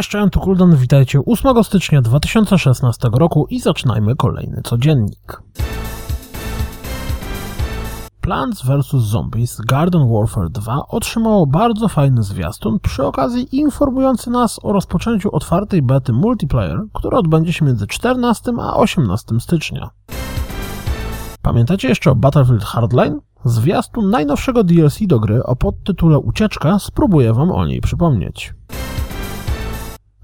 Cześć, tu Kuldan, witajcie 8 stycznia 2016 roku i zaczynajmy kolejny codziennik. Plants vs. Zombies Garden Warfare 2 otrzymało bardzo fajny zwiastun przy okazji informujący nas o rozpoczęciu otwartej bety multiplayer, która odbędzie się między 14 a 18 stycznia. Pamiętacie jeszcze o Battlefield Hardline? Zwiastun najnowszego DLC do gry o podtytule Ucieczka spróbuję wam o niej przypomnieć.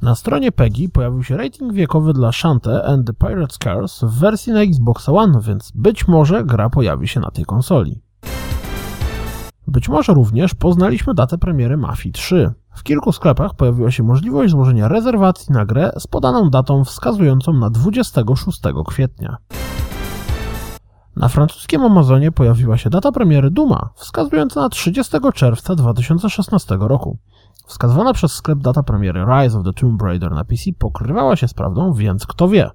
Na stronie PEGI pojawił się rating wiekowy dla Shante and the Pirate's Curse w wersji na Xbox One, więc być może gra pojawi się na tej konsoli. Być może również poznaliśmy datę premiery Mafii 3. W kilku sklepach pojawiła się możliwość złożenia rezerwacji na grę z podaną datą wskazującą na 26 kwietnia. Na francuskim Amazonie pojawiła się data premiery Duma, wskazująca na 30 czerwca 2016 roku. Wskazywana przez sklep data premiery Rise of the Tomb Raider na PC pokrywała się z prawdą, więc kto wie.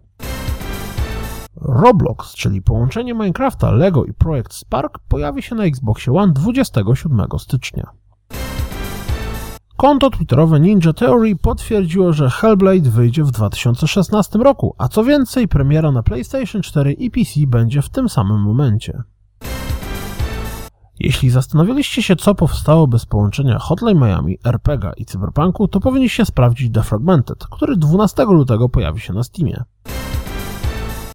Roblox, czyli połączenie Minecrafta, Lego i projekt Spark pojawi się na Xboxie One 27 stycznia. Konto twitterowe Ninja Theory potwierdziło, że Hellblade wyjdzie w 2016 roku, a co więcej, premiera na PlayStation 4 i PC będzie w tym samym momencie. Jeśli zastanawialiście się, co powstało bez połączenia Hotline Miami, RPGa i Cyberpunku, to powinniście sprawdzić The Fragmented, który 12 lutego pojawi się na Steamie.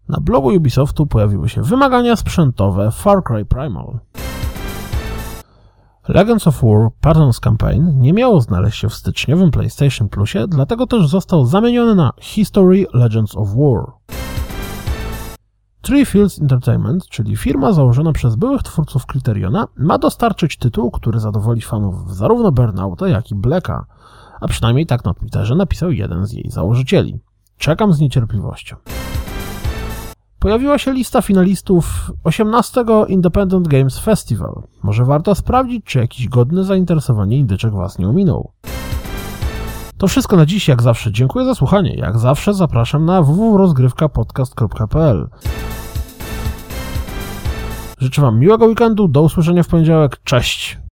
Na blogu Ubisoftu pojawiły się wymagania sprzętowe Far Cry Primal. Legends of War Patterns Campaign nie miało znaleźć się w styczniowym PlayStation Plusie, dlatego też został zamieniony na History Legends of War. Three Fields Entertainment, czyli firma założona przez byłych twórców Criteriona, ma dostarczyć tytuł, który zadowoli fanów zarówno Burnouta, jak i Blacka, a przynajmniej tak na Twitterze napisał jeden z jej założycieli. Czekam z niecierpliwością. Pojawiła się lista finalistów 18 Independent Games Festival. Może warto sprawdzić, czy jakiś godny zainteresowanie indyczek Was nie ominął. To wszystko na dziś, jak zawsze. Dziękuję za słuchanie. Jak zawsze zapraszam na www.rozgrywkapodcast.pl Życzę Wam miłego weekendu, do usłyszenia w poniedziałek. Cześć!